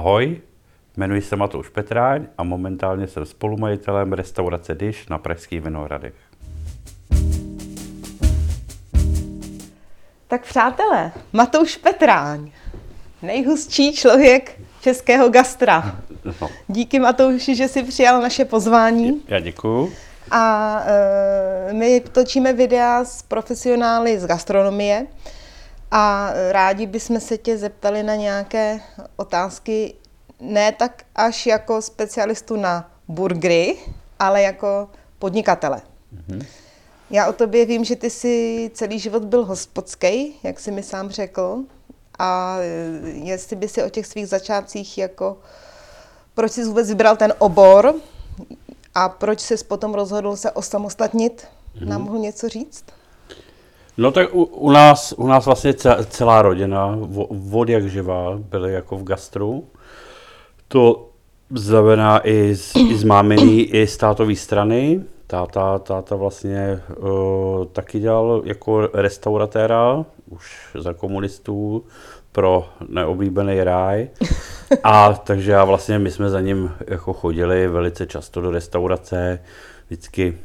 Ahoj, jmenuji se Matouš Petráň a momentálně jsem spolumajitelem restaurace Dish na Pražských Vinohradech. Tak přátelé, Matouš Petráň, nejhustší člověk českého gastra. No, Díky Matouši, že si přijal naše pozvání. já děkuju. A e, my točíme videa s profesionály z gastronomie a rádi bychom se tě zeptali na nějaké otázky, ne tak až jako specialistu na burgery, ale jako podnikatele. Mm-hmm. Já o tobě vím, že ty jsi celý život byl hospodský, jak jsi mi sám řekl. A e, jestli by si o těch svých začátcích jako, proč jsi vůbec vybral ten obor a proč jsi potom rozhodl se osamostatnit, mm-hmm. nám mohl něco říct? No tak u, u, nás, u nás vlastně ce- celá rodina od jak živá byly jako v gastru. To znamená i z, i z máminy, i z tátový strany. Táta, táta vlastně uh, taky dělal jako restauratéra, už za komunistů, pro neoblíbený ráj. A takže já vlastně, my jsme za ním jako chodili velice často do restaurace, vždycky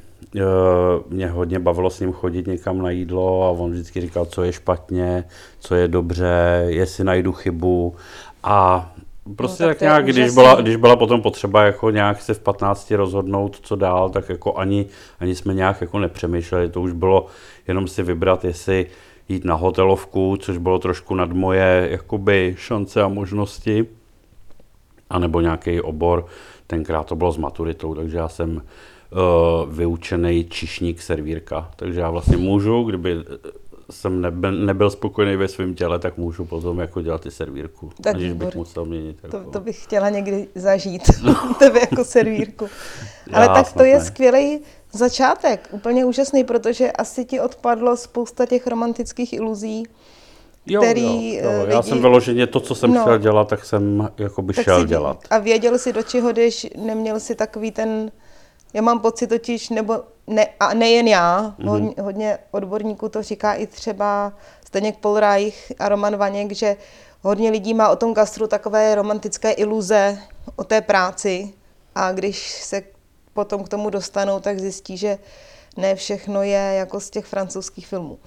mě hodně bavilo s ním chodit někam na jídlo a on vždycky říkal, co je špatně, co je dobře, jestli najdu chybu. A Prostě No, tak tak nějak, když byla, když byla potom potřeba jako nějak se v 15 rozhodnout, co dál, tak jako ani, ani jsme nějak jako nepřemýšleli, to už bylo jenom si vybrat, jestli jít na hotelovku, což bylo trošku nad moje jakoby šance a možnosti, anebo nějaký obor, tenkrát to bylo s maturitou, takže já jsem vyučený čišník servírka, takže já vlastně můžu, kdyby jsem nebyl, nebyl spokojený ve svém těle, tak můžu potom jako dělat i servírku, Tak aniž bych musel měnit. To, Jako. to bych chtěla někdy zažít, tebe jako servírku. Ale Já tak to je skvělý začátek, úplně úžasný, protože asi ti odpadlo spousta těch romantických iluzí, Jo, který, jo, eh, jo. Já lidi- jsem vyloženě to, co jsem No. no. chtěl dělat, tak jsem jakoby tak šel dělat. a věděl si, do čeho jdeš, neměl si takový ten, já mám pocit totiž, nebo ne, a nejen já, Mhm. mm-hmm. hodně, hodně odborníků to říká i třeba Zdeněk Polreich a Roman Vaněk, že hodně lidí má o tom gastru takové romantické iluze o té práci a když se potom k tomu dostanou, tak zjistí, že ne všechno je jako z těch francouzských filmů.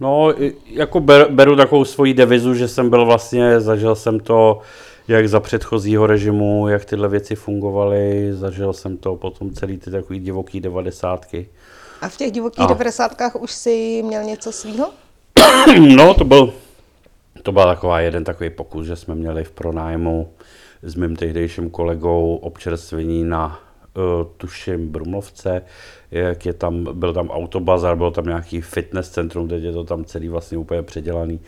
No, jako ber, beru takovou svoji devizu, že jsem byl vlastně, zažil jsem to jak za předchozího režimu, jak tyhle věci fungovaly, zažil jsem to potom celý ty takový divoký devadesátky. A v těch divokých A. devadesátkách už si měl něco svýho? No, to byl, to byl taková jeden takový pokus, že jsme měli v pronájmu s mým tehdejším kolegou občerstvení na uh, tuším Brumlovce, jak je tam, byl tam autobazar, bylo tam nějaký fitness centrum, teď je to tam celý vlastně úplně předělaný.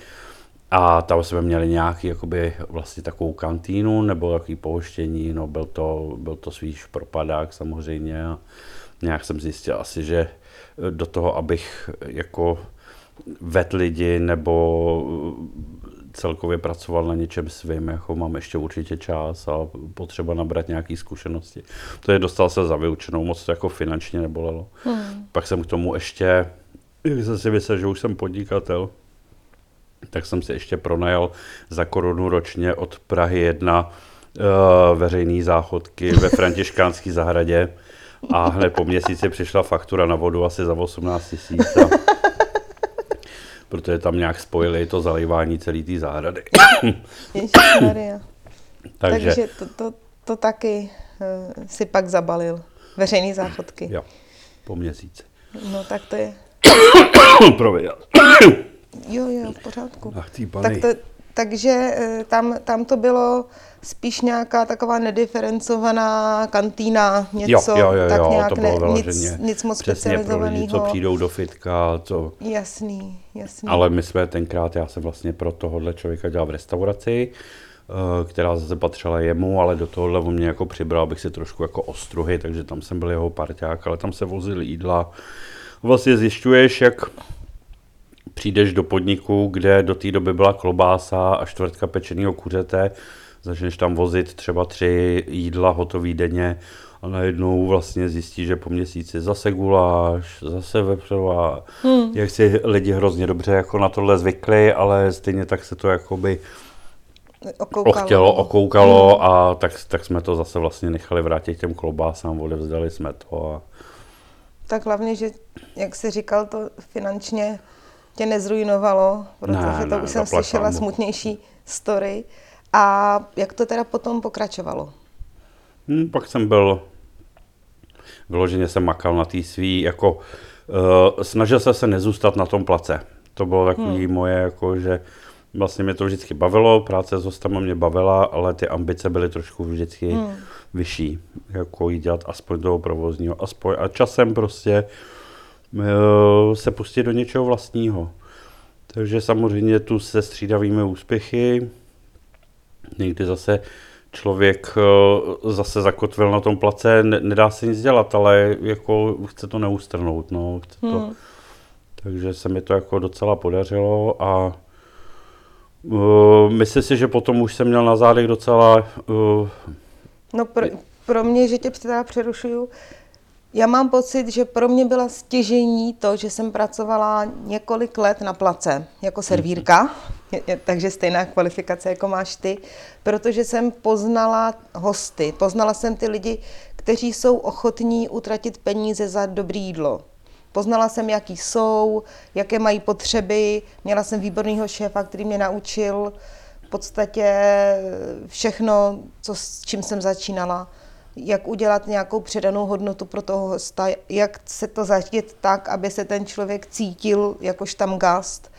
A tam jsme měli nějaký, jakoby vlastně takovou kantýnu nebo takový pohoštění, no byl to, byl to svýš propadák samozřejmě a nějak jsem zjistil asi, že do toho, abych jako vedl lidi nebo celkově pracoval na něčem svým, jako mám ještě určitě čas a potřeba nabrat nějaké zkušenosti. To je dostal se za vyučenou, moc to jako finančně nebolelo. Hmm. Pak jsem k tomu ještě, jak jsem si myslel, že už jsem podnikatel, tak jsem si ještě pronajal za korunu ročně od Prahy 1 uh, veřejný záchodky ve Františkánské zahradě a hned po měsíci přišla faktura na vodu asi za 18 tisíc. Protože tam nějak spojili to zalivání celé té zahrady. Takže, Takže to, to, to taky uh, si pak zabalil. Veřejný záchodky. jo, po měsíci. No tak to je, Prověděl. Jo, jo, v pořádku. Ach, ty Tak to, takže eh, tam, tam to bylo spíš nějaká taková nediferencovaná kantýna, něco jo, jo, jo, tak nějak to bylo ne, nic, nic moc přesně pro lidi, co specializovaného. přijdou do fitka, co Jasný, jasný. Ale my jsme tenkrát, já jsem vlastně pro tohohle člověka dělal v restauraci, eh, která zase patřila jemu, ale do tohohle on mě jako přibral, abych si trošku jako ostruhy, takže tam jsem byl jeho parťák, ale tam se vozil jídla. Vlastně zjišťuješ, jak přijdeš do podniku, kde do té doby byla klobása a čtvrtka pečeného kuřete, začneš tam vozit třeba tři jídla hotový denně a najednou vlastně zjistíš, že po měsíci zase guláš, zase vepřová, hmm. jak si lidi hrozně dobře jako na tohle zvykli, ale stejně tak se to jakoby Okoukalo. ochtělo, okoukalo hmm. a tak, tak jsme to zase vlastně nechali vrátit těm kloubásám, odevzdali jsme to. A... Tak hlavně, že jak jsi říkal, to finančně tě nezrujnovalo, protože Ne, to ne, už jsem slyšela pánbůh. smutnější story. A jak to teda potom pokračovalo? Hm, pak jsem byl, vyloženě jsem makal na té svý, jako uh, snažil jsem se nezůstat na tom place. To bylo takový hmm. moje, jako že vlastně mě to vždycky bavilo, práce s hostama mě bavila, ale ty ambice byly trošku vždycky hmm. vyšší, jako jí dělat aspoň toho provozního, aspoň a časem prostě uh, se pustit do něčeho vlastního. Takže samozřejmě tu se střídavými úspěchy, někdy zase člověk eh, zase zakotvil na tom place, ne, nedá se nic dělat, ale jako chce to neustrnout, no, chce to. Hmm. Takže se mi to jako docela podařilo a uh, myslím si, že potom už jsem měl na zádech docela, uh, No pro, pro mě, že tě teda přerušuju, já mám pocit, že pro mě byla stěžení to, že jsem pracovala několik let na place jako servírka, je- je- takže stejná kvalifikace, jako máš ty, protože jsem poznala hosty, poznala jsem ty lidi, kteří jsou ochotní utratit peníze za dobré jídlo. Poznala jsem, jaký jsou, jaké mají potřeby, měla jsem výborného šéfa, který mě naučil v podstatě všechno, co, s čím jsem začínala jak udělat nějakou předanou hodnotu pro toho hosta, jak se to zařídit tak, aby se ten člověk cítil jakož tam gast.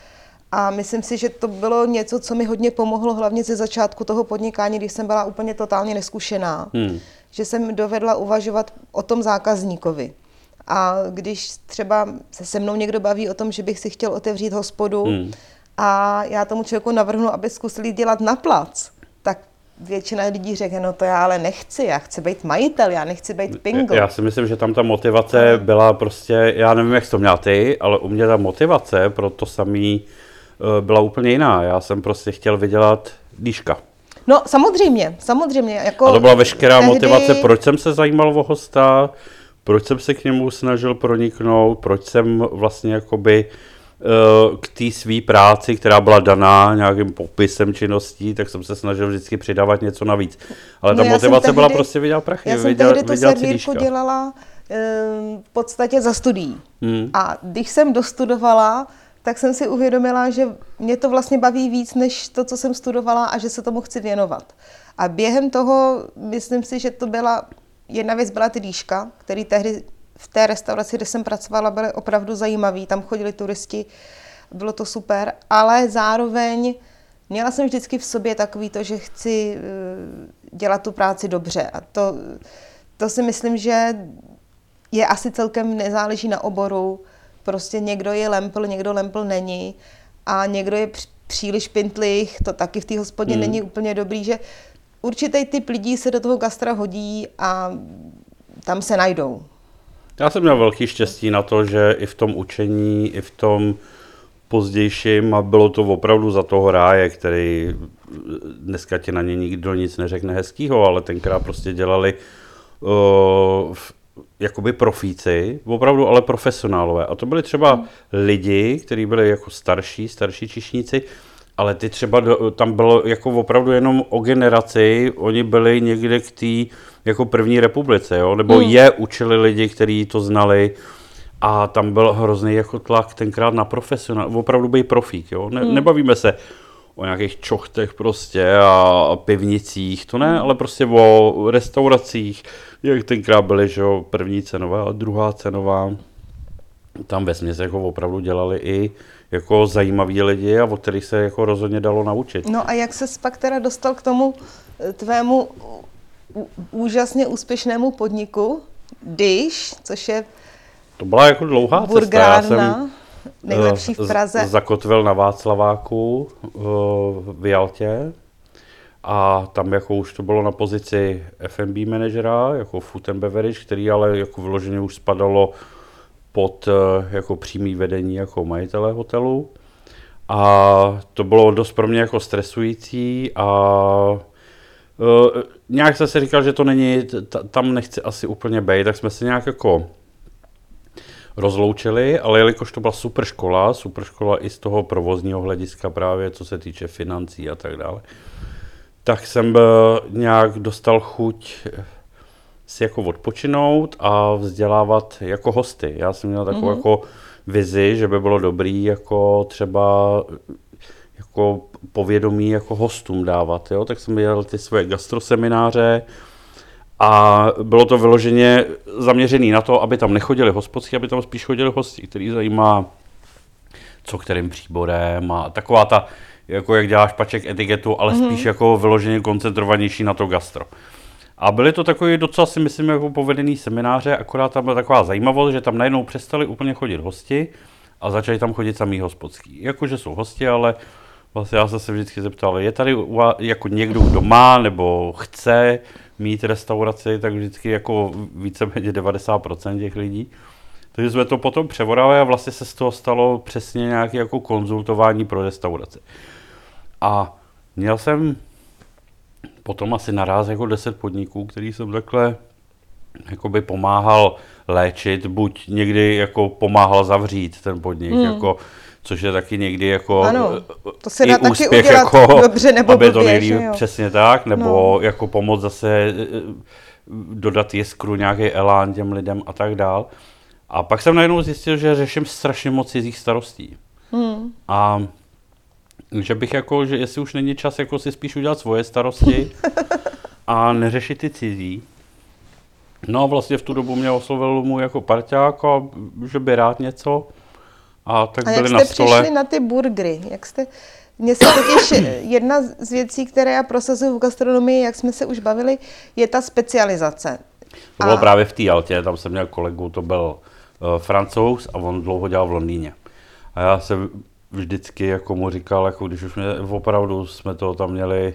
A myslím si, že to bylo něco, co mi hodně pomohlo, hlavně ze začátku toho podnikání, když jsem byla úplně totálně neskušená. Hmm. Že jsem dovedla uvažovat o tom zákazníkovi. A když třeba se se mnou někdo baví o tom, že bych si chtěl otevřít hospodu Hmm. a já tomu člověku navrhnu, aby zkusili dělat na plac, tak většina lidí řekne, no to já ale nechci, já chci být majitel, já nechci být pingo. Já si myslím, že tam ta motivace byla prostě, já nevím, jak to měla ty, ale u mě ta motivace pro to samý eh, byla úplně jiná. Já jsem prostě chtěl vydělat dýška. No samozřejmě, samozřejmě. Jako A to byla veškerá tehdy- motivace, proč jsem se zajímal o hosta, proč jsem se k němu snažil proniknout, proč jsem vlastně jakoby eh, k té své práci, která byla daná nějakým popisem činností, tak jsem se snažil vždycky přidávat něco navíc. Ale ta No jsem motivace byla tehdy- prostě vydělat prachy, Já jsem vydělat, tehdy tu servírku dělala ehm, v podstatě za studií. Hmm. A když jsem dostudovala, tak jsem si uvědomila, že mě to vlastně baví víc, než to, co jsem studovala a že se tomu chci věnovat. A během toho, myslím si, že to byla, jedna věc byla ty dýška, který tehdy v té restauraci, kde jsem pracovala, byly opravdu zajímavý, tam chodili turisti, bylo to super, ale zároveň měla jsem vždycky v sobě takový to, že chci eh, dělat tu práci dobře a to, to si myslím, že je asi celkem nezáleží na oboru. Prostě někdo je lempl, někdo lempl není a někdo je příliš pintlich, to taky v té hospodě Hmm. není úplně dobrý, že určitý typ lidí se do toho gastra hodí a tam se najdou. Já jsem měl velký štěstí na to, že i v tom učení, i v tom pozdějším, a bylo to opravdu za toho ráje, který dneska ti na ně nikdo nic neřekne hezkýho, ale tenkrát prostě dělali uh, jakoby profíci, opravdu ale profesionálové. A to byli třeba lidi, kteří byli jako starší, starší čišníci, ale ty třeba, do, tam bylo jako opravdu jenom o generaci, oni byli někde k té jako první republice, jo? nebo Hmm. je učili lidi, kteří to znali a tam byl hrozný jako tlak tenkrát na profesionál, opravdu byl profík, jo? Ne, Hmm. nebavíme se o nějakých čochtech prostě a pivnicích, to ne, ale prostě o restauracích, jak tenkrát byly, že jo, první cenová a druhá cenová. Tam ve směs jako opravdu dělali i jako zajímaví lidi a od kterých se jako rozhodně dalo naučit. No a jak se pak teda dostal k tomu eh, tvému úžasně úspěšnému podniku, Dish, což je To byla jako dlouhá cesta. Já jsem nejlepší v eh, z- Praze. Zakotvil na Václaváku eh, v Jaltě a tam jako už to bylo na pozici F&B manažera, jako food and beverage, který ale jako vyloženě už spadalo pod eh, jako přímý vedení jako majitele hotelu. A to bylo dost pro mě jako stresující a uh, nějak jsem si říkal, že to není, t- tam nechci asi úplně být, tak jsme se nějak jako rozloučili, ale jelikož to byla super škola, super škola i z toho provozního hlediska právě, co se týče financí a tak dále, tak jsem nějak dostal chuť si jako odpočinout a vzdělávat jako hosty. Já jsem měl takovou mm-hmm. jako vizi, že by bylo dobrý jako třeba jako povědomí jako hostům dávat, jo? tak jsem dělal ty svoje gastrosemináře a bylo to vyloženě zaměřené na to, aby tam nechodili hospodský, aby tam spíš chodili hosti, který zajímá co kterým příborem a taková ta, jako jak děláš paček etiketu, ale mm-hmm. spíš jako vyloženě koncentrovanější na to gastro. A byly to takové docela si myslím jako povedený semináře, akorát tam byla taková zajímavost, že tam najednou přestali úplně chodit hosti a začali tam chodit samý hospodský. Jakože jsou hosti, ale vlastně já jsem se vždycky zeptal, je tady jako někdo, kdo má nebo chce mít restauraci, tak vždycky jako víceméně 90% těch lidí. Takže jsme to potom převodali a vlastně se z toho stalo přesně nějaké jako konzultování pro restauraci. A měl jsem potom asi naraz jako 10 podniků, který jsem takhle jakoby pomáhal léčit, buď někdy jako pomáhal zavřít ten podnik, hmm. jako, což je taky někdy jako ano, to se dá taky udělat jako, dobře nebo aby blbě, to nejlíp, přesně tak, nebo no. jako pomoct zase e, e, dodat jiskru, nějaký elán těm lidem a tak dál. A pak jsem najednou zjistil, že řeším strašně moc cizích starostí. Hmm. A že bych jako, že jestli už není čas jako si spíš udělat svoje starosti a neřešit ty cizí. No a vlastně v tu dobu mě oslovil můj jako parťák a že by rád něco. A tak a byli jak jste na stole. přišli na ty burgery? Jak jste, mně se totiž jedna z věcí, které já prosazuju v gastronomii, jak jsme se už bavili, je ta specializace. To bylo a... právě v té Altě, tam jsem měl kolegu, to byl uh, francouz a on dlouho dělal v Londýně. A já se vždycky jako mu říkal, jako když už mě, opravdu jsme to tam měli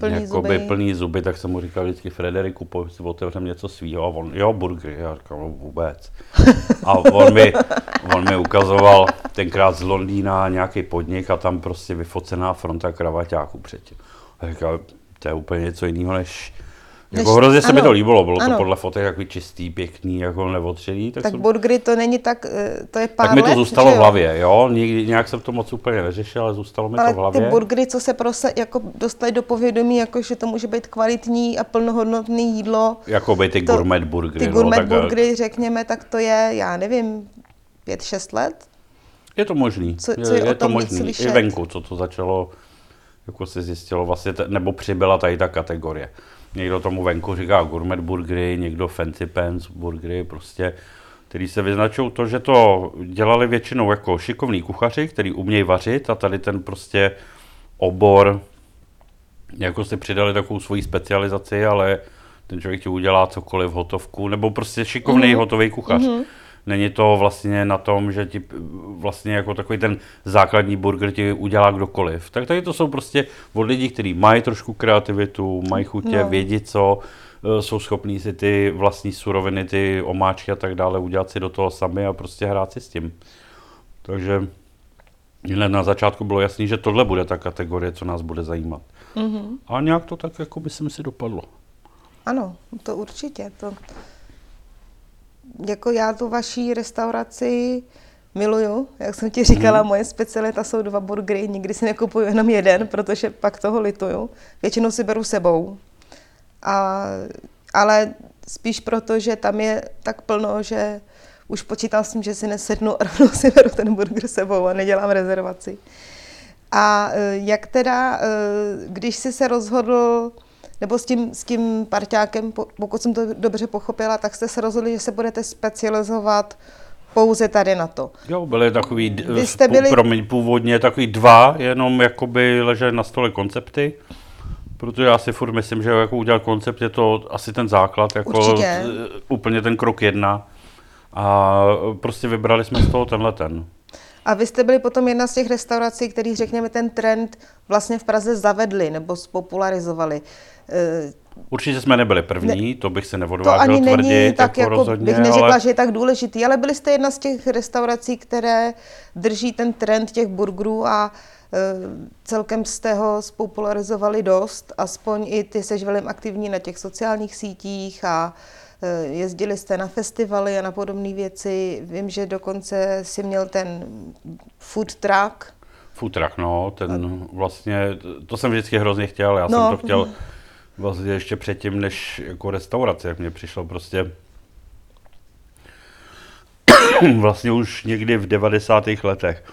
plný jakoby, zuby. plný zuby, tak jsem mu říkal vždycky Frederiku, pojď si otevřem něco svýho a on, jo, burgery, já říkal, no, vůbec. A on mi, on mi ukazoval tenkrát z Londýna nějaký podnik a tam prostě vyfocená fronta kravaťáků předtím. A říkal, to je úplně něco jiného, než jako Než, hrozně se ano, mi to líbilo, bylo ano. to podle fotek jako čistý, pěkný, jako neotřelý. Tak, tak jsem... burgery to není tak, eh, to je pár Tak mi to let, zůstalo v hlavě, jo, Někdy, nějak jsem to moc úplně neřešil, ale zůstalo mi ale to v hlavě. ty burgery, co se prostě jako dostali do povědomí, jako že to může být kvalitní a plnohodnotné jídlo. Jako by ty to, gourmet burgery. Ty gourmet no, burgery, tak... řekněme, tak to je, já nevím, pět, šest let? Je to možný. Co, co je, je, je to možný. I venku, co to začalo, jako se zjistilo vlastně, nebo přibyla tady ta kategorie. Někdo tomu venku říká gourmet burgery, někdo fancy pants burgery, prostě, který se vyznačují to, že to dělali většinou jako šikovní kuchaři, který umějí vařit a tady ten prostě obor, jako si přidali takovou svoji specializaci, ale ten člověk ti udělá cokoliv hotovku, nebo prostě šikovný mm-hmm. hotový kuchař. Mm-hmm. Není to vlastně na tom, že ti vlastně jako takový ten základní burger ti udělá kdokoliv. Tak tady to jsou prostě od lidí, kteří mají trošku kreativitu, mají chutě, no. vědí co, e, jsou schopní si ty vlastní suroviny, ty omáčky a tak dále udělat si do toho sami a prostě hrát si s tím. Takže na začátku bylo jasný, že tohle bude ta kategorie, co nás bude zajímat. Mm-hmm. A nějak to tak, jako by se mi si dopadlo. Ano, to určitě. To, jako já tu vaší restauraci miluju. Jak jsem ti říkala, hmm. moje specialita jsou dva burgery, nikdy si nekupuju jenom jeden, protože pak toho lituju. Většinou si beru sebou. A, ale spíš proto, že tam je tak plno, že už počítám s tím, že si nesednu a rovnou si beru ten burger sebou a nedělám rezervaci. A e, jak teda, e, když jsi se rozhodl nebo s tím, s tím parťákem, pokud jsem to dobře pochopila, tak jste se rozhodli, že se budete specializovat pouze tady na to. Jo, byly takový, Vy jste byli... promiň, původně takový dva, jenom jakoby ležely na stole koncepty. Protože já si furt myslím, že jako udělat koncept je to asi ten základ, jako Určitě. úplně ten krok jedna. A prostě vybrali jsme z toho tenhle ten. A vy jste byli potom jedna z těch restaurací, který, řekněme, ten trend vlastně v Praze zavedli nebo spopularizovali. Eh, Určitě jsme nebyli první, ne, to bych se neodvážil to ani tvrdit, není tak jako, jako rozhodně, bych neřekla, ale... že je tak důležitý, ale byli jste jedna z těch restaurací, které drží ten trend těch burgerů a e, celkem jste ho spopularizovali dost, aspoň i ty seš velmi aktivní na těch sociálních sítích a e, jezdili jste na festivaly a na podobné věci. Vím, že dokonce si měl ten food truck, Futrach, no, ten vlastně, to jsem vždycky hrozně chtěl, já No. jsem to chtěl vlastně ještě předtím, než jako restaurace, jak mě přišlo prostě vlastně už někdy v 90. letech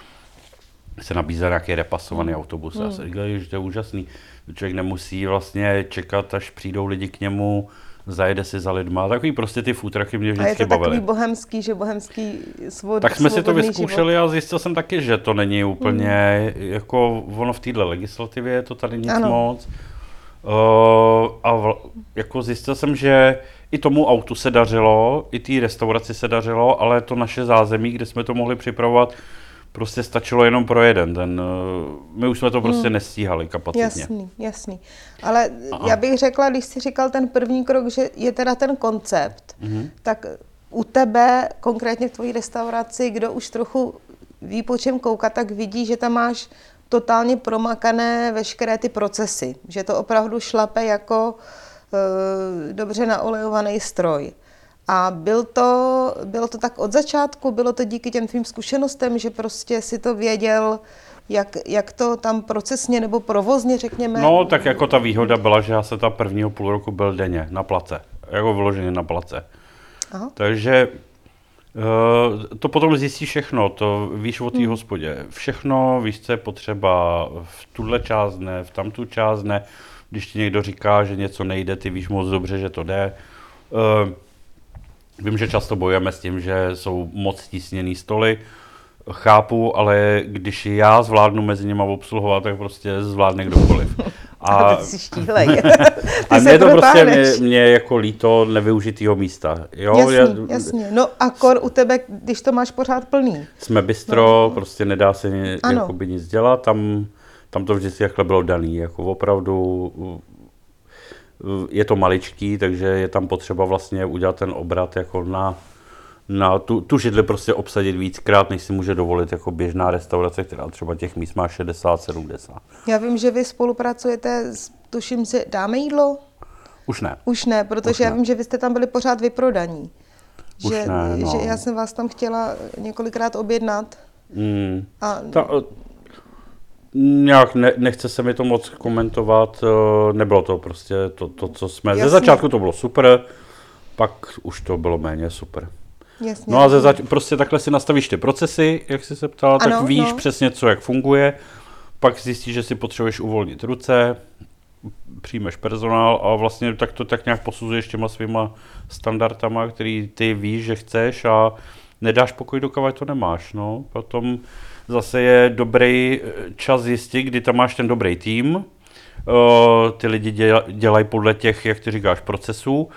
se nabízel nějaký repasovaný autobus. A já jsem říkal, že to je úžasný. Člověk nemusí vlastně čekat, až přijdou lidi k němu, zajede si za lidma. Takový prostě ty futrachy mě A je vždycky to takový bavily. bohemský, že bohemský svod, Tak jsme si to vyzkoušeli a zjistil jsem taky, že to není úplně, jako ono v této legislativě je to tady nic Ano. moc. Uh, a vl- jako zjistil jsem, že i tomu autu se dařilo, i té restauraci se dařilo, ale to naše zázemí, kde jsme to mohli připravovat, prostě stačilo jenom pro jeden. Ten, uh, my už jsme to prostě nestíhali kapacitně. Jasný, jasný. Ale Aha. já bych řekla, když jsi říkal ten první krok, že je teda ten koncept, Mhm. tak u tebe, konkrétně v tvojí restauraci, kdo už trochu ví, po čem koukat, tak vidí, že tam máš totálně promakané veškeré ty procesy. Že to opravdu šlape jako e, dobře naolejovaný stroj. A byl to, bylo to tak od začátku, bylo to díky těm tvým zkušenostem, že prostě si to věděl, jak, jak to tam procesně nebo provozně, řekněme. No, tak jako ta výhoda byla, že já se tam prvního půl roku byl denně na place. Jako vyloženě na place. Aha. Takže eh, to potom zjistíš všechno, to víš o té hospodě. Všechno víš, co je potřeba v tuhle část ne, v tamtu část ne. Když ti někdo říká, že něco nejde, ty víš moc dobře, že to jde. Eh, Vím, že často bojujeme s tím, že jsou moc tísněný stoly, chápu, ale když já zvládnu mezi nimi obsluhovat, tak prostě zvládne kdokoliv. A ty jsi štíhlej. Ty a mě to prostě mě, mě jako líto nevyužitýho místa. Jo, Jasně, já- jasně. No a kor u tebe, když to máš pořád plný. Jsme bistro, prostě nedá se jakoby nic dělat, tam, tam to vždycky takhle bylo daný, jako opravdu je to maličký, takže je tam potřeba vlastně udělat ten obrat jako na, na tu, tu židli prostě obsadit víckrát, než si může dovolit jako běžná restaurace, která třeba těch míst má 60, 70. Já vím, že vy spolupracujete, s, tuším si, dáme jídlo? Už ne. Už ne, protože Už já ne. vím, že vy jste tam byli pořád vyprodaní. Už že, ne, no. že já jsem vás tam chtěla několikrát objednat. Mm. A Ta, nějak ne, nechce se mi to moc komentovat, nebylo to prostě to, to co jsme, Jasně. ze začátku to bylo super, pak už to bylo méně super. Jasně. No a ze zač- prostě takhle si nastavíš ty procesy, jak jsi se ptala, tak Ano, víš no. přesně, co jak funguje, pak zjistíš, že si potřebuješ uvolnit ruce, přijmeš personál a vlastně tak to tak nějak posuzuješ těma svýma standardama, který ty víš, že chceš a nedáš pokoj, dokud to nemáš. No. Potom zase je dobrý eh, čas zjistit, kdy tam máš ten dobrý tým, Eh, ty lidi děla- dělají podle těch, jak ty říkáš, procesů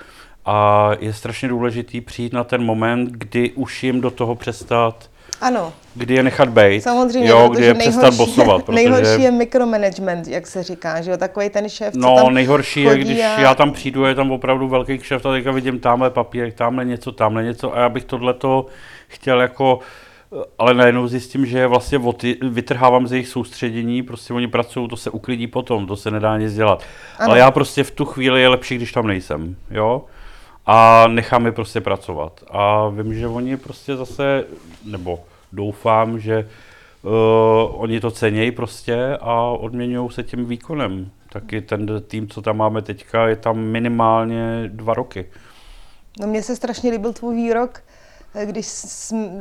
a je strašně důležitý přijít na ten moment, kdy už jim do toho přestat, Ano, kdy je nechat bejt, samozřejmě, jo, kdy je přestat bosovat, protože... nejhorší je micromanagement, jak se říká, že jo, takový ten šéf, co No, tam nejhorší je, když a- já tam přijdu, je tam opravdu velký kšeft a teďka vidím tamhle papírek, tamhle něco, tamhle něco a já bych tohleto chtěl jako, ale najednou zjistím, že vlastně vytrhávám z jejich soustředění, prostě oni pracují, to se uklidí potom, to se nedá nic dělat. Ano. Ale já prostě v tu chvíli je lepší, když tam nejsem, jo? A nechám je prostě pracovat. A vím, že oni prostě zase, nebo doufám, že uh, oni to cenějí prostě a odměňují se tím výkonem. Taky ten tým, co tam máme teďka, je tam minimálně dva roky. No mně se strašně líbil tvůj výrok, když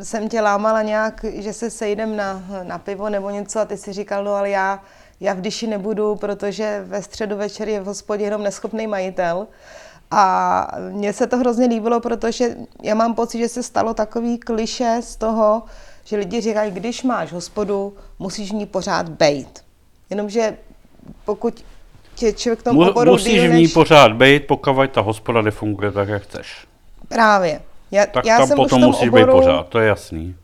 jsem, tě lámala nějak, že se sejdem na, na pivo nebo něco a ty si říkal, no ale já, já v Dyši nebudu, protože ve středu večer je v hospodě jenom neschopný majitel. A mně se to hrozně líbilo, protože já mám pocit, že se stalo takový kliše z toho, že lidi říkají, když máš hospodu, musíš v ní pořád bejt. Jenomže pokud tě člověk v tom Mu, oboru musíš díl v ní než- pořád být, pokud ta hospoda nefunguje tak, jak chceš. Právě. Já, Tak já tam jsem potom tom musíš oboru, být pořád, to je jasný.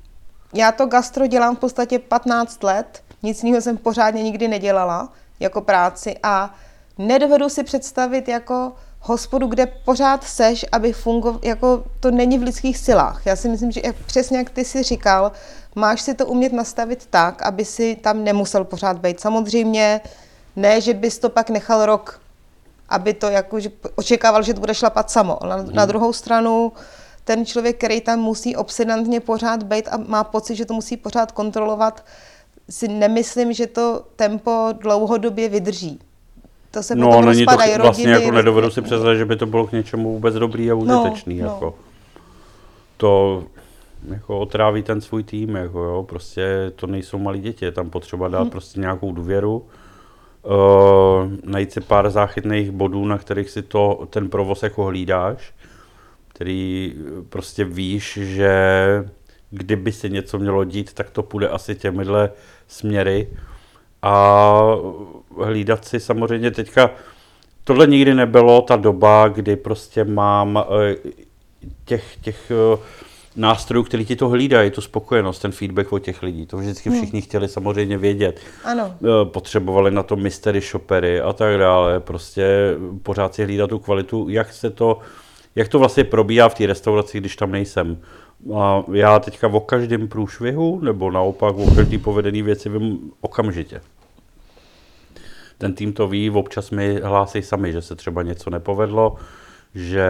Já to gastro dělám v podstatě 15 let, nic jiného jsem pořádně nikdy nedělala jako práci a nedovedu si představit jako hospodu, kde pořád seš, aby fungoval, jako to není v lidských silách. Já si myslím, že jak, přesně jak ty si říkal, máš si to umět nastavit tak, aby si tam nemusel pořád být. Samozřejmě ne, že bys to pak nechal rok, aby to jako, že očekával, že to bude šlapat samo. Na, na druhou stranu ten člověk, který tam musí obsedantně pořád být a má pocit, že to musí pořád kontrolovat, si nemyslím, že to tempo dlouhodobě vydrží. To se No, potom není to vlastně rodiny, jako nedovedu si představit, že by to bylo k něčemu vůbec dobrý a užitečný. no. Jako. To jako otráví ten svůj tým, jako jo, prostě to nejsou malí děti, je tam potřeba dát Mhm. prostě nějakou důvěru, uh, najít si pár záchytných bodů, na kterých si to, ten provoz jako hlídáš, který eh, prostě víš, že kdyby se něco mělo dít, tak to půjde asi těmihle směry a hlídat si samozřejmě teďka, tohle nikdy nebylo ta doba, kdy prostě mám eh, těch, těch eh, nástrojů, který ti to hlídají, tu spokojenost, ten feedback od těch lidí. To vždycky všichni chtěli samozřejmě vědět. Ano. Eh, Potřebovali na to mystery shoppery a tak dále. Prostě pořád si hlídat tu kvalitu, jak se to, jak to vlastně probíhá v té restauraci, když tam nejsem. A já teďka o každém průšvihu, nebo naopak o každý povedený věci vím okamžitě. Ten tým to ví, občas mi hlásí sami, že se třeba něco nepovedlo, že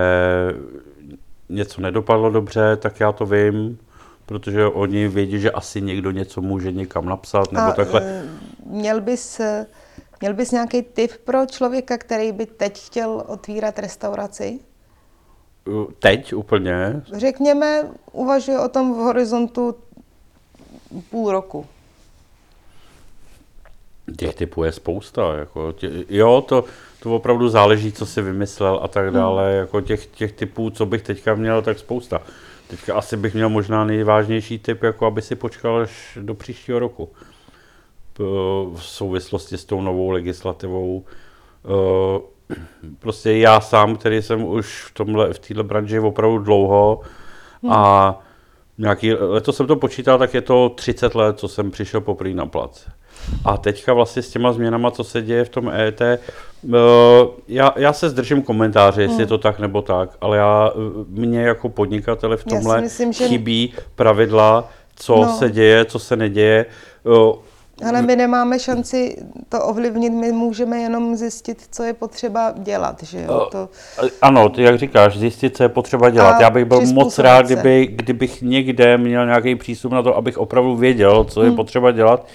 něco nedopadlo dobře, tak já to vím, protože oni vědí, že asi někdo něco může někam napsat, nebo A, takhle. eh, Měl bys, měl bys nějaký tip pro člověka, který by teď chtěl otvírat restauraci? Teď úplně, Řekněme, uvažuje o tom v horizontu půl roku. Těch typů je spousta. Jako tě, jo, to, to opravdu záleží, co si vymyslel a tak dále. Jako těch, těch typů, co bych teďka měl, tak spousta. Teďka asi bych měl možná nejvážnější typ, jako aby si počkal až do příštího roku. V souvislosti s tou novou legislativou. Eh, Prostě já sám, který jsem už v tomhle, v této branži opravdu dlouho a nějaký, letos jsem to počítal, tak je to 30 let, co jsem přišel poprvé na plac. A teďka vlastně s těma změnama, co se děje v tom EET, eh, já, já se zdržím komentáře, jestli je to tak nebo tak, ale já, eh, mě jako podnikatele v tomhle myslím, že- chybí pravidla, co No. se děje, co se neděje. Eh, Ale my nemáme šanci to ovlivnit, my můžeme jenom zjistit, co je potřeba dělat, že jo? To, Ano, ty jak říkáš, zjistit, co je potřeba dělat. A Já bych byl moc rád, se. kdyby, kdybych někde měl nějaký přístup na to, abych opravdu věděl, co Hmm. je potřeba dělat.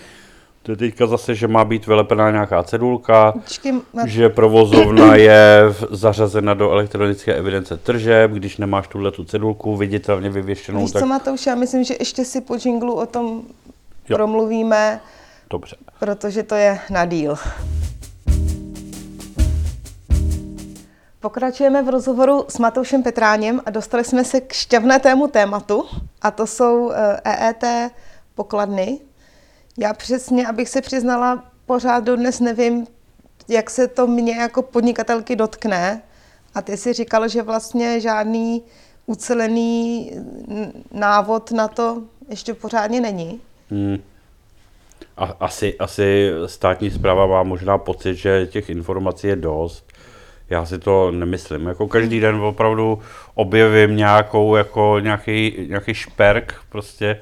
To je teďka zase, že má být vylepená nějaká cedulka, Počkej, na- že provozovna je zařazena do elektronické evidence tržeb, když nemáš tuhle tu cedulku viditelně vyvěšenou, víš tak co Matouš, já myslím, že ještě si po jinglu o tom Jo. promluvíme, dobře. protože to je na díl. Pokračujeme v rozhovoru s Matoušem Petráněm a dostali jsme se k šťavnatému tématu a to jsou eh, EET pokladny. Já přesně, abych se přiznala, pořád dodnes nevím, jak se to mě jako podnikatelky dotkne. A ty si říkal, že vlastně žádný ucelený návod na to ještě pořádně není. Hmm. A, asi, asi státní zpráva má možná pocit, že těch informací je dost. Já si to nemyslím. Jako každý den opravdu objevím nějakou, jako nějaký, nějaký šperk, prostě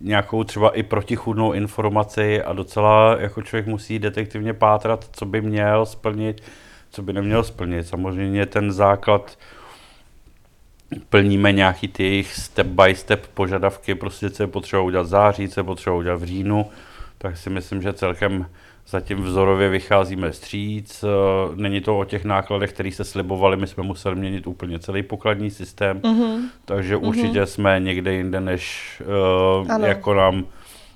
nějakou třeba i protichůdnou informaci a docela jako člověk musí detektivně pátrat, co by měl splnit, co by neměl splnit. Samozřejmě ten základ plníme nějaký ty jejich step by step požadavky, prostě co je potřeba udělat v září, co je potřeba udělat v říjnu, tak si myslím, že celkem zatím vzorově vycházíme stříc. Eh, Není to o těch nákladech, které se slibovaly, my jsme museli měnit úplně celý pokladní systém, mm-hmm. takže mm-hmm. určitě jsme někde jinde, než uh, Ano. jako nám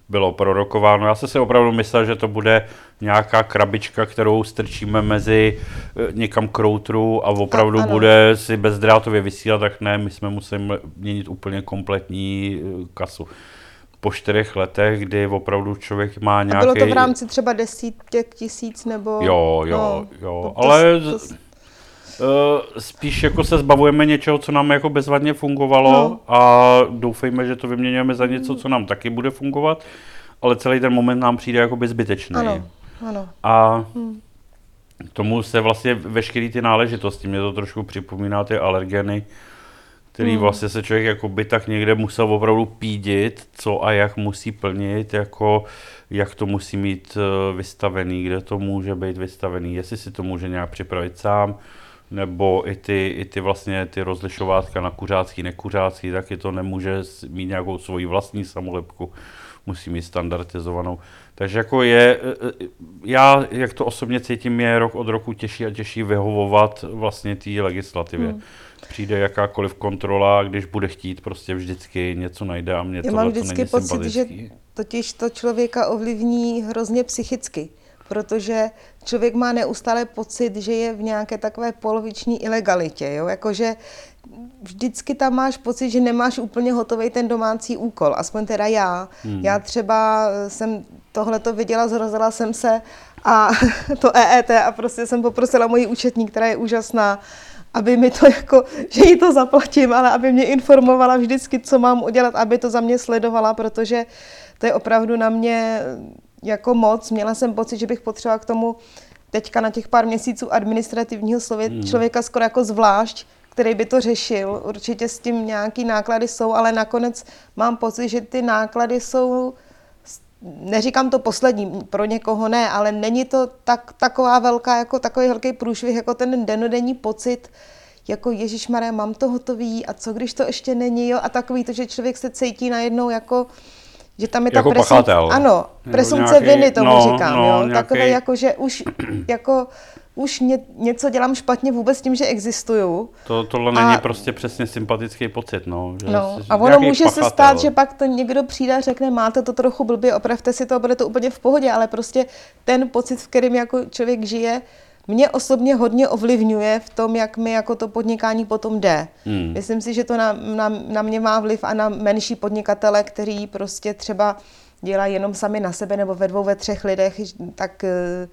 bylo prorokováno. Já jsem si opravdu myslel, že to bude nějaká krabička, kterou strčíme mezi eh, někam k routru a opravdu A- ano. bude si bezdrátově vysílat, tak ne, my jsme museli měnit úplně kompletní eh, kasu. Po čtyřech letech, kdy opravdu člověk má A nějaký... bylo to v rámci třeba desítek tisíc nebo... Jo, jo, no, jo, to- to- ale to- eh, spíš jako se zbavujeme něčeho, co nám jako bezvadně fungovalo No. a doufejme, že to vyměňujeme za něco, co nám taky bude fungovat, ale celý ten moment nám přijde jako zbytečný. Ano, ano. A k tomu se vlastně veškeré ty náležitosti, mě to trošku připomíná ty alergeny, který Hmm. vlastně se člověk jako by tak někde musel opravdu pídit, co a jak musí plnit, jako jak to musí mít eh, vystavený, kde to může být vystavený, jestli si to může nějak připravit sám, nebo i ty, i ty vlastně ty rozlišovátka na kuřácký, nekuřácký, taky to nemůže mít nějakou svoji vlastní samolepku. musí mít standardizovanou. Takže jako je, eh, eh, já, jak to osobně cítím, je rok od roku těžší a těžší vyhovovat vlastně té legislativě. Hmm. Přijde jakákoliv kontrola, když bude chtít, prostě vždycky něco najde a mě Já mám vždycky pocit, že totiž to člověka ovlivní hrozně psychicky protože člověk má neustále pocit, že je v nějaké takové poloviční ilegalitě, jo? jakože vždycky tam máš pocit, že nemáš úplně hotový ten domácí úkol, aspoň teda já. Hmm. Já třeba jsem tohle to viděla, zrozila jsem se a to EET a prostě jsem poprosila moji účetní, která je úžasná, aby mi to jako, že jí to zaplatím, ale aby mě informovala vždycky, co mám udělat, aby to za mě sledovala, protože to je opravdu na mě jako moc. Měla jsem pocit, že bych potřebovala k tomu teďka na těch pár měsíců administrativního slově hmm. člověka skoro jako zvlášť, který by to řešil. Určitě s tím nějaký náklady jsou, ale nakonec mám pocit, že ty náklady jsou, neříkám to poslední, pro někoho ne, ale není to tak, taková velká, jako takový velký průšvih, jako ten denodenní pocit, jako Ježíš Maria, mám to hotový a co když to ještě není, jo? A takový to, že člověk se cítí najednou jako že tam je jako ta presumce, ano, presumce nějaký, viny tomu no, říkám, no, jo, nějaký... takové jako, že už jako už ně, něco dělám špatně vůbec tím, že existuju. To, tohle a, není prostě přesně sympatický pocit, no. Že no a ono může pachatel. se stát, že pak to někdo přijde a řekne, máte to trochu blbě, opravte si to, bude to úplně v pohodě, ale prostě ten pocit, v kterém jako člověk žije, mě osobně hodně ovlivňuje v tom, jak mi jako to podnikání potom jde. Hmm. Myslím si, že to na, na, na mě má vliv a na menší podnikatele, který prostě třeba dělají jenom sami na sebe nebo ve dvou, ve třech lidech, tak uh,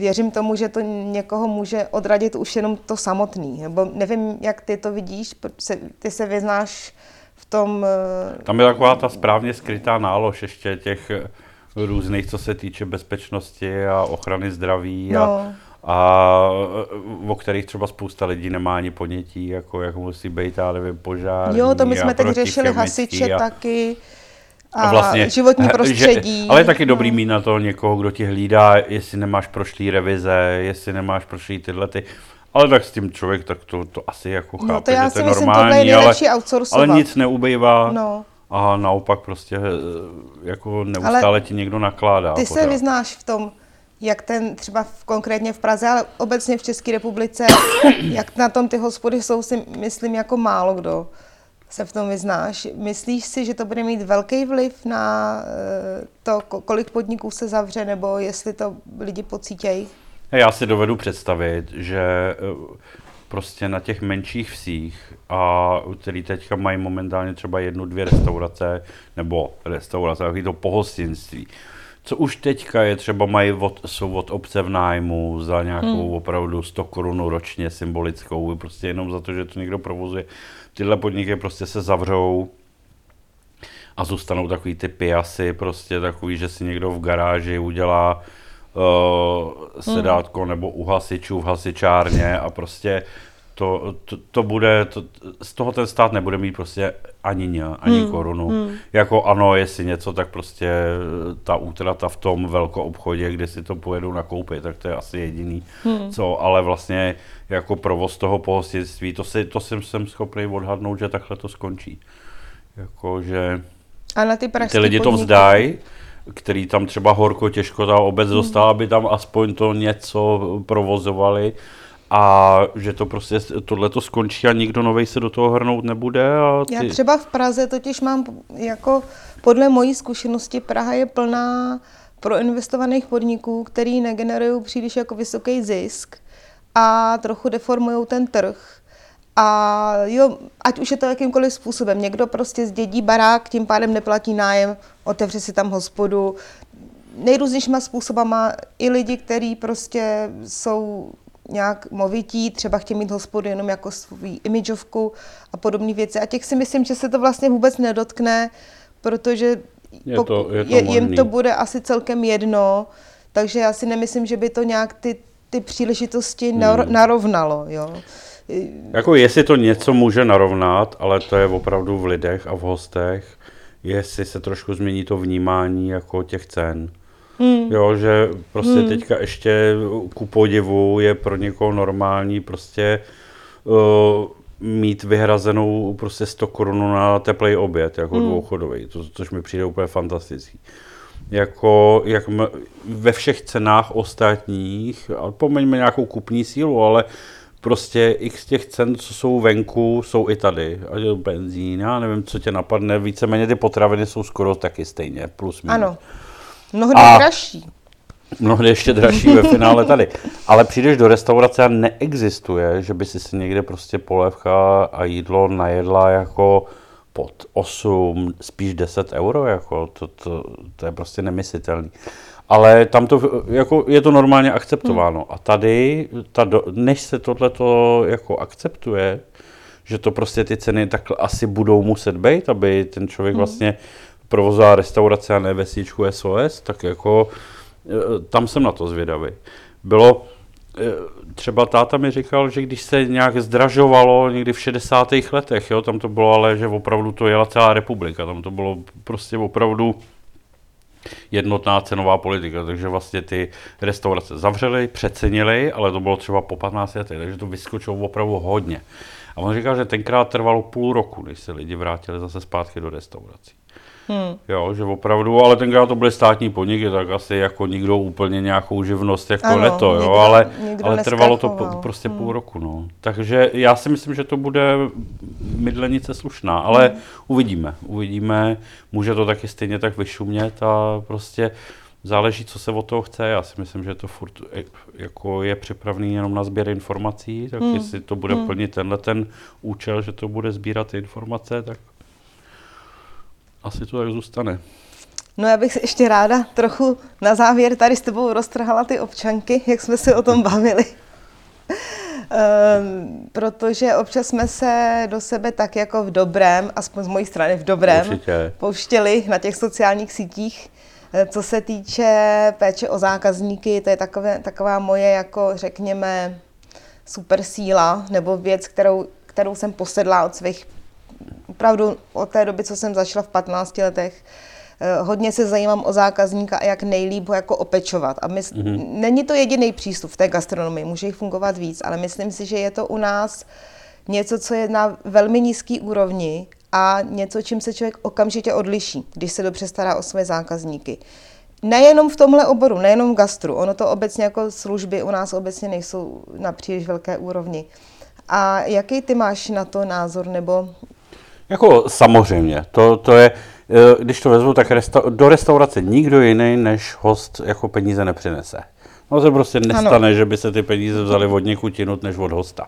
věřím tomu, že to někoho může odradit už jenom to samotný. Nebo nevím, jak ty to vidíš, ty se vyznáš v tom... Uh... Tam je taková ta správně skrytá nálož ještě těch různých, co se týče bezpečnosti a ochrany zdraví no. a a o kterých třeba spousta lidí nemá ani ponětí, jako jak musí být, já nevím, požár. Jo, to my jsme teď řešili hasiče a, taky a, a vlastně, životní prostředí. Že, ale je taky dobrý no. mít na to někoho, kdo ti hlídá, jestli nemáš prošlý revize, jestli nemáš prošlý tyhle ty. Ale tak s tím člověk, tak to, to asi jako chápe, no to já že to je myslím, normální, je ale, ale nic neubývá. No. A naopak prostě eh, jako neustále ale ti někdo nakládá. Ty pořád. se vyznáš v tom, jak ten třeba v, konkrétně v Praze, ale obecně v České republice, jak na tom ty hospody jsou, si myslím jako málo kdo se v tom vyznáš. Myslíš si, že to bude mít velký vliv na eh, to, kolik podniků se zavře, nebo jestli to lidi pocítějí? Já si dovedu představit, že eh, prostě na těch menších vsích, a který teďka mají momentálně třeba jednu, dvě restaurace, nebo restaurace, takový to pohostinství, co už teďka je, třeba mají od, jsou od obce v nájmu za nějakou hmm. opravdu 100 korun ročně symbolickou, prostě jenom za to, že to někdo provozuje. Tyhle podniky prostě se zavřou a zůstanou takový ty piasy, prostě takový, že si někdo v garáži udělá uh, sedátko hmm. nebo u hasičů v hasičárně a prostě to, to, to bude, to, z toho ten stát nebude mít prostě ani ně, ani hmm. korunu. Hmm. Jako ano, jestli něco, tak prostě ta útrata v tom velkou obchodě, kde si to pojedou nakoupit, tak to je asi jediný, hmm. co, ale vlastně jako provoz toho pohostinství, to, si, to jsem, jsem schopný odhadnout, že takhle to skončí. Jako, že a na ty, ty lidi podniky. to vzdají, který tam třeba horko těžko ta obec hmm. dostala, aby tam aspoň to něco provozovali, a že to prostě tohle to skončí a nikdo nový se do toho hrnout nebude. A ty... Já třeba v Praze totiž mám jako podle mojí zkušenosti Praha je plná proinvestovaných podniků, který negenerují příliš jako vysoký zisk a trochu deformují ten trh. A jo, ať už je to jakýmkoliv způsobem. Někdo prostě zdědí barák, tím pádem neplatí nájem, otevře si tam hospodu. Nejrůznějšíma způsobama i lidi, kteří prostě jsou nějak movití, třeba chtějí mít hospodu jenom jako svou imidžovku a podobné věci. A těch si myslím, že se to vlastně vůbec nedotkne, protože je to, je to je, jim to bude asi celkem jedno, takže já si nemyslím, že by to nějak ty, ty příležitosti hmm. narovnalo. Jo. Jako jestli to něco může narovnat, ale to je opravdu v lidech a v hostech, jestli se trošku změní to vnímání jako těch cen. Hmm. Jo, že prostě hmm. teďka ještě ku podivu je pro někoho normální prostě uh, mít vyhrazenou prostě 100 korun na teplej oběd, jako hmm. dvouchodový, to, což mi přijde úplně fantastický. Jako, jak m, ve všech cenách ostatních, a pomeňme nějakou kupní sílu, ale prostě x těch cen, co jsou venku, jsou i tady. Ať je benzín, já nevím, co tě napadne, víceméně ty potraviny jsou skoro taky stejně, plus minus. Ano, mnohdy a... dražší mnohdy ještě dražší ve finále tady. Ale přijdeš do restaurace a neexistuje, že by si si někde prostě polévka a jídlo najedla jako pod 8, spíš 10 euro, jako to, to, to je prostě nemyslitelný. Ale tam to, jako, je to normálně akceptováno. Hmm. A tady, ta do, než se tohleto jako akceptuje, že to prostě ty ceny tak asi budou muset být, aby ten člověk hmm. vlastně provozoval restaurace a ne vesničku SOS, tak jako Eh, tam jsem na to zvědavý. Bylo, eh, třeba táta mi říkal, že když se nějak zdražovalo někdy v 60. letech, jo, tam to bylo ale, že opravdu to jela celá republika, tam to bylo prostě opravdu jednotná cenová politika, takže vlastně ty restaurace zavřely, přecenily, ale to bylo třeba po 15 letech, takže to vyskočilo opravdu hodně. A on říkal, že tenkrát trvalo půl roku, než se lidi vrátili zase zpátky do restaurací. Hmm. Jo, že opravdu, ale tenkrát to byly státní podniky, tak asi jako nikdo úplně nějakou živnost jako ano, neto, jo, nikdo, ale, nikdo ale trvalo to po, prostě hmm. půl roku, no. Takže já si myslím, že to bude mydlenice slušná, ale hmm. uvidíme, uvidíme, může to taky stejně tak vyšumět a prostě záleží, co se od toho chce. Já si myslím, že to furt jako je připravený jenom na sběr informací, tak hmm. jestli to bude hmm. plnit tenhle ten účel, že to bude sbírat informace, tak asi to tak zůstane. No já bych se ještě ráda trochu na závěr tady s tebou roztrhala ty občanky, jak jsme se o tom bavili. Um, protože občas jsme se do sebe tak jako v dobrém, aspoň z mojí strany v dobrém, Určitě. pouštěli na těch sociálních sítích. Eh, co se týče péče o zákazníky, to je takové, taková moje, jako řekněme, super síla, nebo věc, kterou, kterou jsem posedla od svých opravdu od té doby, co jsem začala v 15 letech, eh, hodně se zajímám o zákazníka a jak nejlíp ho jako opečovat. A mys- mm-hmm. není to jediný přístup v té gastronomii, může jich fungovat víc, ale myslím si, že je to u nás něco, co je na velmi nízký úrovni a něco, čím se člověk okamžitě odliší, když se dobře stará o své zákazníky. Nejenom v tomhle oboru, nejenom v gastru, ono to obecně jako služby u nás obecně nejsou na příliš velké úrovni. A jaký ty máš na to názor, nebo jako samozřejmě, to, to je, eh, když to vezmu, tak resta, do restaurace nikdo jiný než host jako peníze nepřinese. No se prostě nestane, ano. že by se ty peníze vzali od někud jinut než od hosta.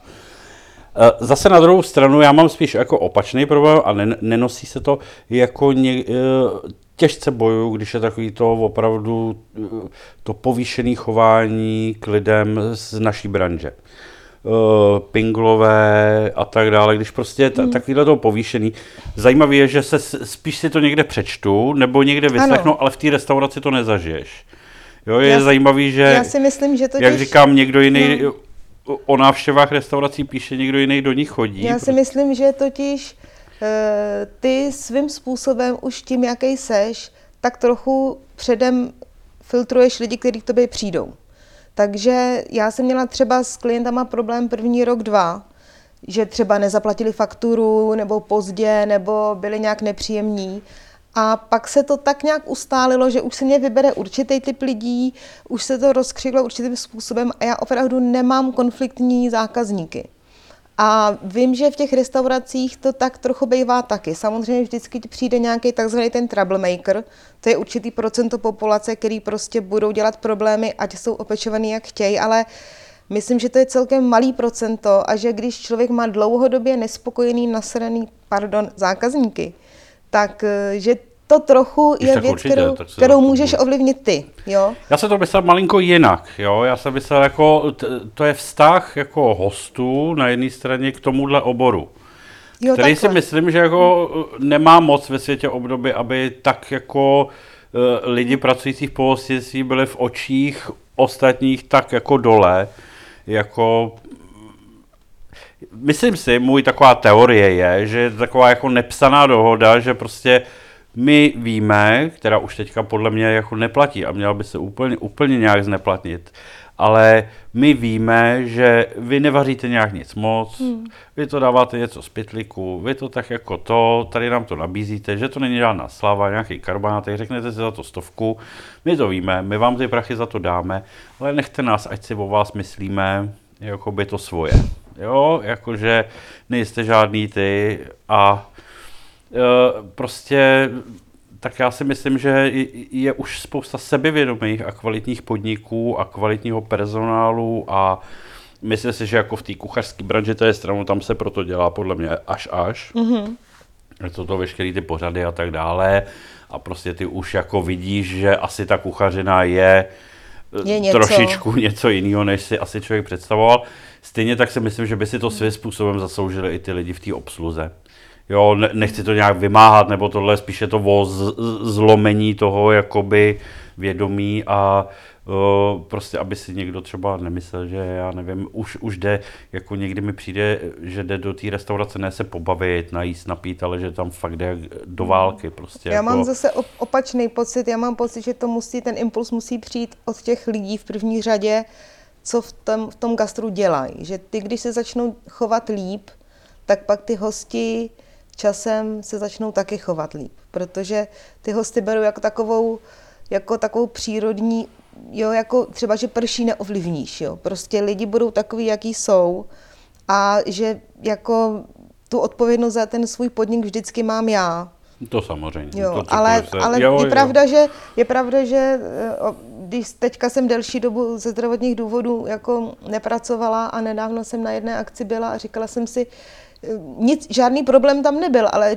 Eh, zase na druhou stranu já mám spíš jako opačný problém a nenosí se to jako ně, eh, těžce boju, když je takový to opravdu to povýšené chování k lidem z naší branže. Uh, pinglové a tak dále, když prostě ta, hmm. takovýhle to povýšený. Zajímavé je, že se spíš si to někde přečtu, nebo někde vyslechnu, ano. ale v té restauraci to nezažiješ. Jo, je já, zajímavý, že, já si myslím, že to jak říkám, někdo jiný no. o návštěvách restaurací píše, někdo jiný do nich chodí. Já si myslím, že totiž uh, ty svým způsobem už tím, jaký seš, tak trochu předem filtruješ lidi, kteří k tobě přijdou. Takže já jsem měla třeba s klientama problém první rok, dva, že třeba nezaplatili fakturu nebo pozdě, nebo byli nějak nepříjemní. A pak se to tak nějak ustálilo, že už se mě vybere určitý typ lidí, už se to rozkřiklo určitým způsobem a já opravdu nemám konfliktní zákazníky. A vím, že v těch restauracích to tak trochu bývá taky. Samozřejmě vždycky přijde nějaký takzvaný ten troublemaker, to je určitý procento populace, který prostě budou dělat problémy, ať jsou opečovaný jak chtějí, ale myslím, že to je celkem malý procento a že když člověk má dlouhodobě nespokojený, nasraný, pardon, zákazníky, tak eh, že to trochu je věc, určitě, kterou, kterou můžeš bude. ovlivnit ty, jo? Já se to myslel malinko jinak, jo? Já jsem myslel jako, to je vztah jako hostů na jedné straně k tomuhle oboru. Jo, který takhle. si myslím, že jako nemá moc ve světě období, aby tak jako uh, lidi pracující v pohostinství byli v očích ostatních tak jako dole, jako myslím si, můj taková teorie je, že je taková jako nepsaná dohoda, že prostě my víme, která už teďka podle mě jako neplatí a měla by se úplně, úplně nějak zneplatnit, ale my víme, že vy nevaříte nějak nic moc, hmm. vy to dáváte něco z pytliku, vy to tak jako to, tady nám to nabízíte, že to není žádná slava, nějaký karbonát, řeknete si za to stovku, my to víme, my vám ty prachy za to dáme, ale nechte nás, ať si o vás myslíme, jako by to svoje. Jo, jakože nejste žádný ty a prostě tak já si myslím, že je už spousta sebevědomých a kvalitních podniků a kvalitního personálu a myslím si, že jako v té kuchařské branži to je stranu, tam se proto dělá podle mě až až. Mm-hmm. To to veškeré ty pořady a tak dále a prostě ty už jako vidíš, že asi ta kuchařina je, je něco. trošičku něco jiného, než si asi člověk představoval. Stejně tak si myslím, že by si to svým způsobem zasloužili i ty lidi v té obsluze. Jo, ne, nechci to nějak vymáhat, nebo tohle spíše to o zlomení toho jakoby vědomí a uh, prostě, aby si někdo třeba nemyslel, že já nevím, už, už jde, jako někdy mi přijde, že jde do té restaurace ne se pobavit, najíst, napít, ale že tam fakt jde do hmm. války prostě. Já jako... mám zase opačný pocit, já mám pocit, že to musí, ten impuls musí přijít od těch lidí v první řadě, co v tom, v tom gastru dělají. Že ty, když se začnou chovat líp, tak pak ty hosti časem se začnou taky chovat líp, protože ty hosty berou jako takovou, jako takovou přírodní, jo, jako třeba, že prší neovlivníš, jo, prostě lidi budou takový, jaký jsou a že jako tu odpovědnost za ten svůj podnik vždycky mám já. To samozřejmě. Jo, to, ale, se... ale jo, je, jo. Pravda, že, je pravda, že eh, když teďka jsem delší dobu ze zdravotních důvodů jako nepracovala a nedávno jsem na jedné akci byla a říkala jsem si, nic, žádný problém tam nebyl, ale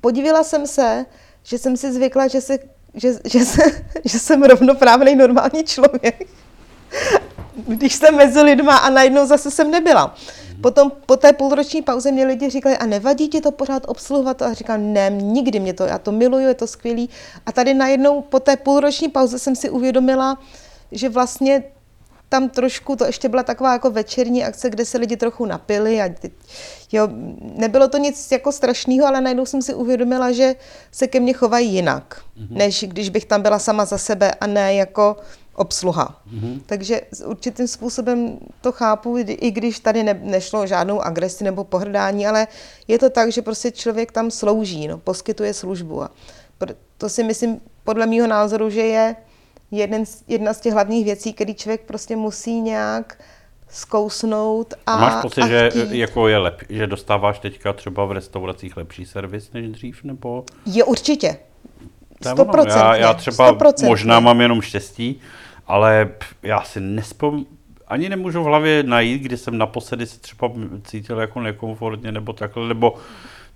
podívala jsem se, že jsem si zvykla, že, se, že, že, se, že jsem rovnoprávný normální člověk. Když jsem mezi lidma a najednou zase jsem nebyla. Potom po té půlroční pauze mě lidi říkali, a nevadí ti to pořád obsluhovat? A říkám, ne, nikdy mě to, já to miluju, je to skvělý. A tady najednou po té půlroční pauze jsem si uvědomila, že vlastně tam trošku, to ještě byla taková jako večerní akce, kde se lidi trochu napili a teď, jo, nebylo to nic jako strašného, ale najednou jsem si uvědomila, že se ke mně chovají jinak, mm-hmm. než když bych tam byla sama za sebe a ne jako obsluha. Mm-hmm. Takže s určitým způsobem to chápu, i když tady ne, nešlo o žádnou agresi nebo pohrdání, ale je to tak, že prostě člověk tam slouží, no, poskytuje službu. A to si myslím, podle mého názoru, že je jeden, jedna z těch hlavních věcí, který člověk prostě musí nějak zkousnout a Máš pocit, a že, jako je lep, že dostáváš teďka třeba v restauracích lepší servis než dřív, nebo? Je určitě. 100%. Já, já třeba 100%. možná mám jenom štěstí, ale já si nespom... Ani nemůžu v hlavě najít, kdy jsem naposledy se třeba cítil jako nekomfortně nebo takhle, nebo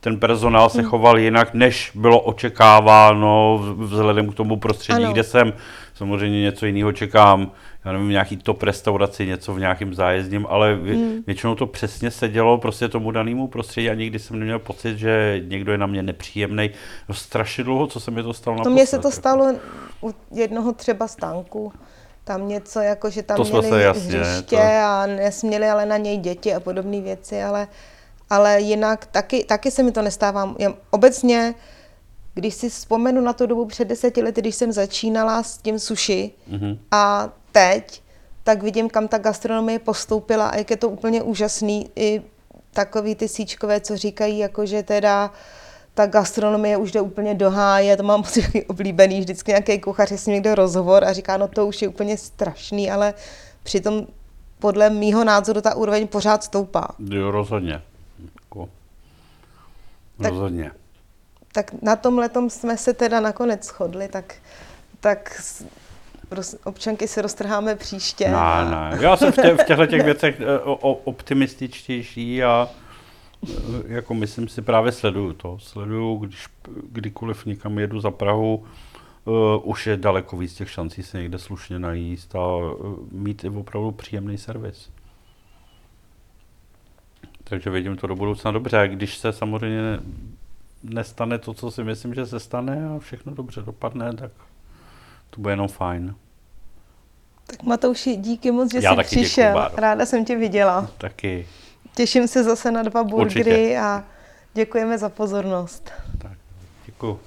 ten personál se hmm. choval jinak, než bylo očekáváno vzhledem k tomu prostředí, ano. kde jsem. Samozřejmě něco jiného čekám, já nevím, nějaký top restauraci, něco v nějakém zájezdním, ale hmm. většinou to přesně sedělo prostě tomu danému prostředí a nikdy jsem neměl pocit, že někdo je na mě nepříjemný. No, strašně dlouho, co se mi to stalo To mně se to jako. stalo u jednoho třeba stánku tam něco, jako že tam to měli jasně, hřiště to... a nesměli ale na něj děti a podobné věci, ale ale jinak taky, taky se mi to nestává. Obecně, když si vzpomenu na tu dobu před deseti lety, když jsem začínala s tím suši mm-hmm. a teď, tak vidím, kam ta gastronomie postoupila a jak je to úplně úžasný. I takový ty síčkové, co říkají, jako že teda ta gastronomie už jde úplně do háje, to mám oblíbený, vždycky nějaký kuchař je s ním někde rozhovor a říká, no to už je úplně strašný, ale přitom podle mýho názoru ta úroveň pořád stoupá. Jo, rozhodně. Tak, Rozhodně. Tak na tom letom jsme se teda nakonec shodli, tak, tak občanky se roztrháme příště. Ne, ne. Já jsem v, tě, v těchto těch věcech eh, optimističtější a eh, jako myslím si právě sleduju to. Sleduju, když kdykoliv někam jedu za Prahu, uh, už je daleko víc těch šancí se někde slušně najíst a uh, mít i opravdu příjemný servis. Takže vidím to do budoucna dobře. Když se samozřejmě nestane to, co si myslím, že se stane a všechno dobře dopadne, tak to bude jenom fajn. Tak Matouši, díky moc, že Já jsi přišel. Děkuju, Ráda jsem tě viděla. Taky. Těším se zase na dva burgery Určitě. a děkujeme za pozornost. Tak, děkuji.